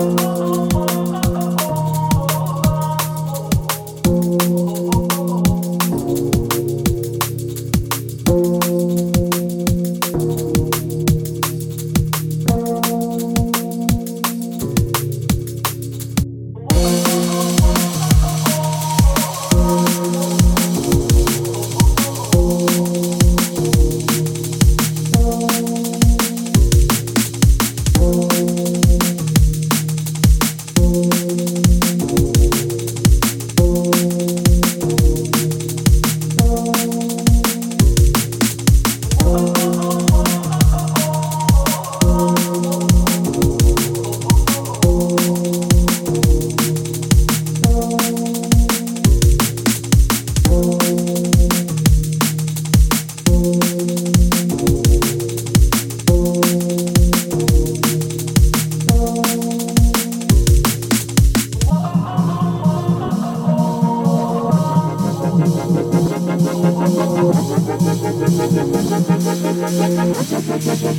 Oh,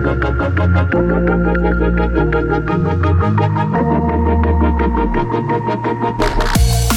Thank you.